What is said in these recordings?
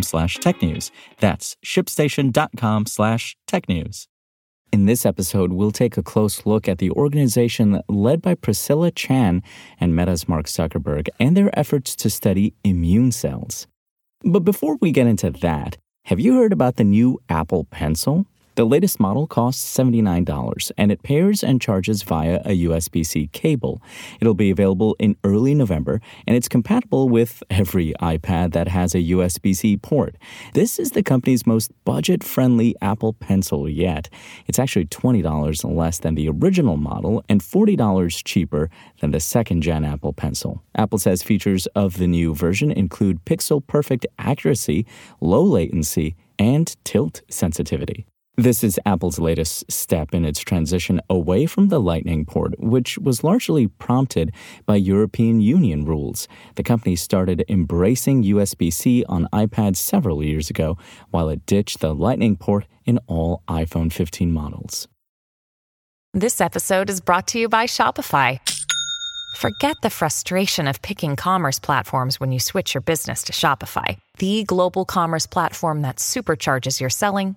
slash technews. That's shipstation.com slash technews. In this episode, we'll take a close look at the organization led by Priscilla Chan and Meta's Mark Zuckerberg and their efforts to study immune cells. But before we get into that, have you heard about the new Apple Pencil? The latest model costs $79 and it pairs and charges via a USB C cable. It'll be available in early November and it's compatible with every iPad that has a USB C port. This is the company's most budget friendly Apple Pencil yet. It's actually $20 less than the original model and $40 cheaper than the second gen Apple Pencil. Apple says features of the new version include pixel perfect accuracy, low latency, and tilt sensitivity. This is Apple's latest step in its transition away from the Lightning port, which was largely prompted by European Union rules. The company started embracing USB C on iPads several years ago, while it ditched the Lightning port in all iPhone 15 models. This episode is brought to you by Shopify. Forget the frustration of picking commerce platforms when you switch your business to Shopify, the global commerce platform that supercharges your selling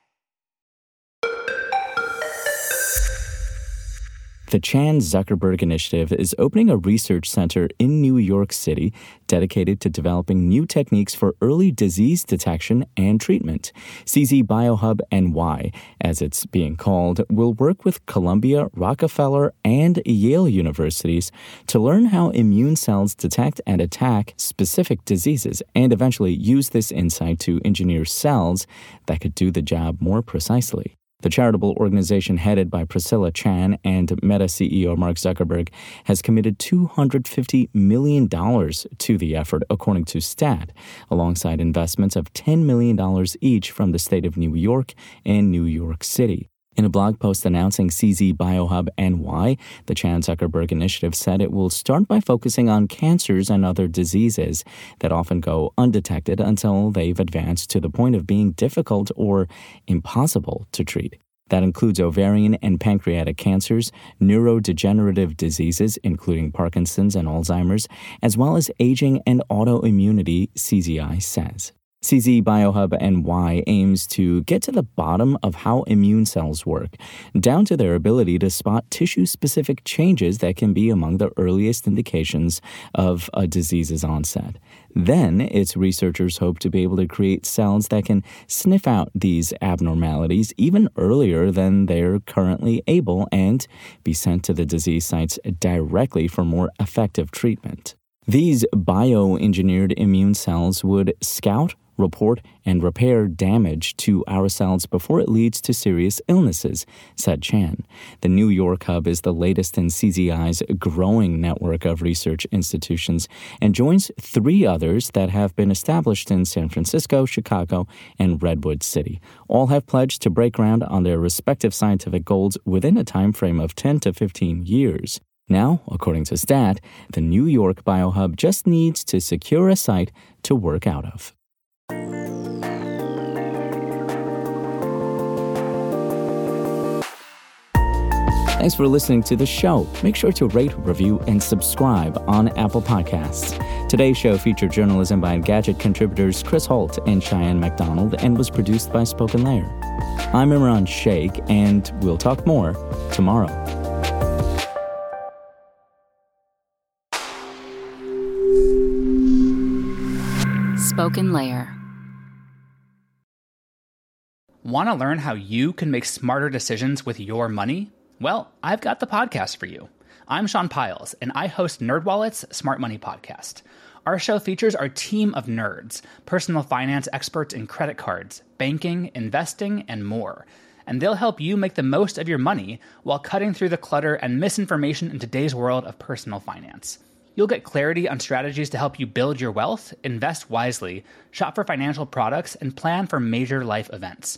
The Chan Zuckerberg Initiative is opening a research center in New York City dedicated to developing new techniques for early disease detection and treatment. CZ Biohub NY, as it's being called, will work with Columbia, Rockefeller, and Yale universities to learn how immune cells detect and attack specific diseases and eventually use this insight to engineer cells that could do the job more precisely. The charitable organization headed by Priscilla Chan and Meta CEO Mark Zuckerberg has committed $250 million to the effort, according to STAT, alongside investments of $10 million each from the state of New York and New York City. In a blog post announcing CZ Biohub NY, the Chan Zuckerberg Initiative said it will start by focusing on cancers and other diseases that often go undetected until they've advanced to the point of being difficult or impossible to treat. That includes ovarian and pancreatic cancers, neurodegenerative diseases, including Parkinson's and Alzheimer's, as well as aging and autoimmunity, CZI says. CZ Biohub NY aims to get to the bottom of how immune cells work, down to their ability to spot tissue specific changes that can be among the earliest indications of a disease's onset. Then, its researchers hope to be able to create cells that can sniff out these abnormalities even earlier than they're currently able and be sent to the disease sites directly for more effective treatment. These bioengineered immune cells would scout, report, and repair damage to our cells before it leads to serious illnesses, said Chan. The New York hub is the latest in CZI's growing network of research institutions and joins three others that have been established in San Francisco, Chicago, and Redwood City. All have pledged to break ground on their respective scientific goals within a time frame of 10 to 15 years. Now, according to STAT, the New York Biohub just needs to secure a site to work out of. Thanks for listening to the show. Make sure to rate, review, and subscribe on Apple Podcasts. Today's show featured journalism by Engadget contributors Chris Holt and Cheyenne MacDonald and was produced by SpokenLayer. I'm Imran Sheikh, and we'll talk more tomorrow. SpokenLayer. Want to learn how you can make smarter decisions with your money? Well, I've got the podcast for you. I'm Sean Pyles, and I host NerdWallet's Smart Money Podcast. Our show features our team of nerds, personal finance experts in credit cards, banking, investing, and more. And they'll help you make the most of your money while cutting through the clutter and misinformation in today's world of personal finance. You'll get clarity on strategies to help you build your wealth, invest wisely, shop for financial products, and plan for major life events.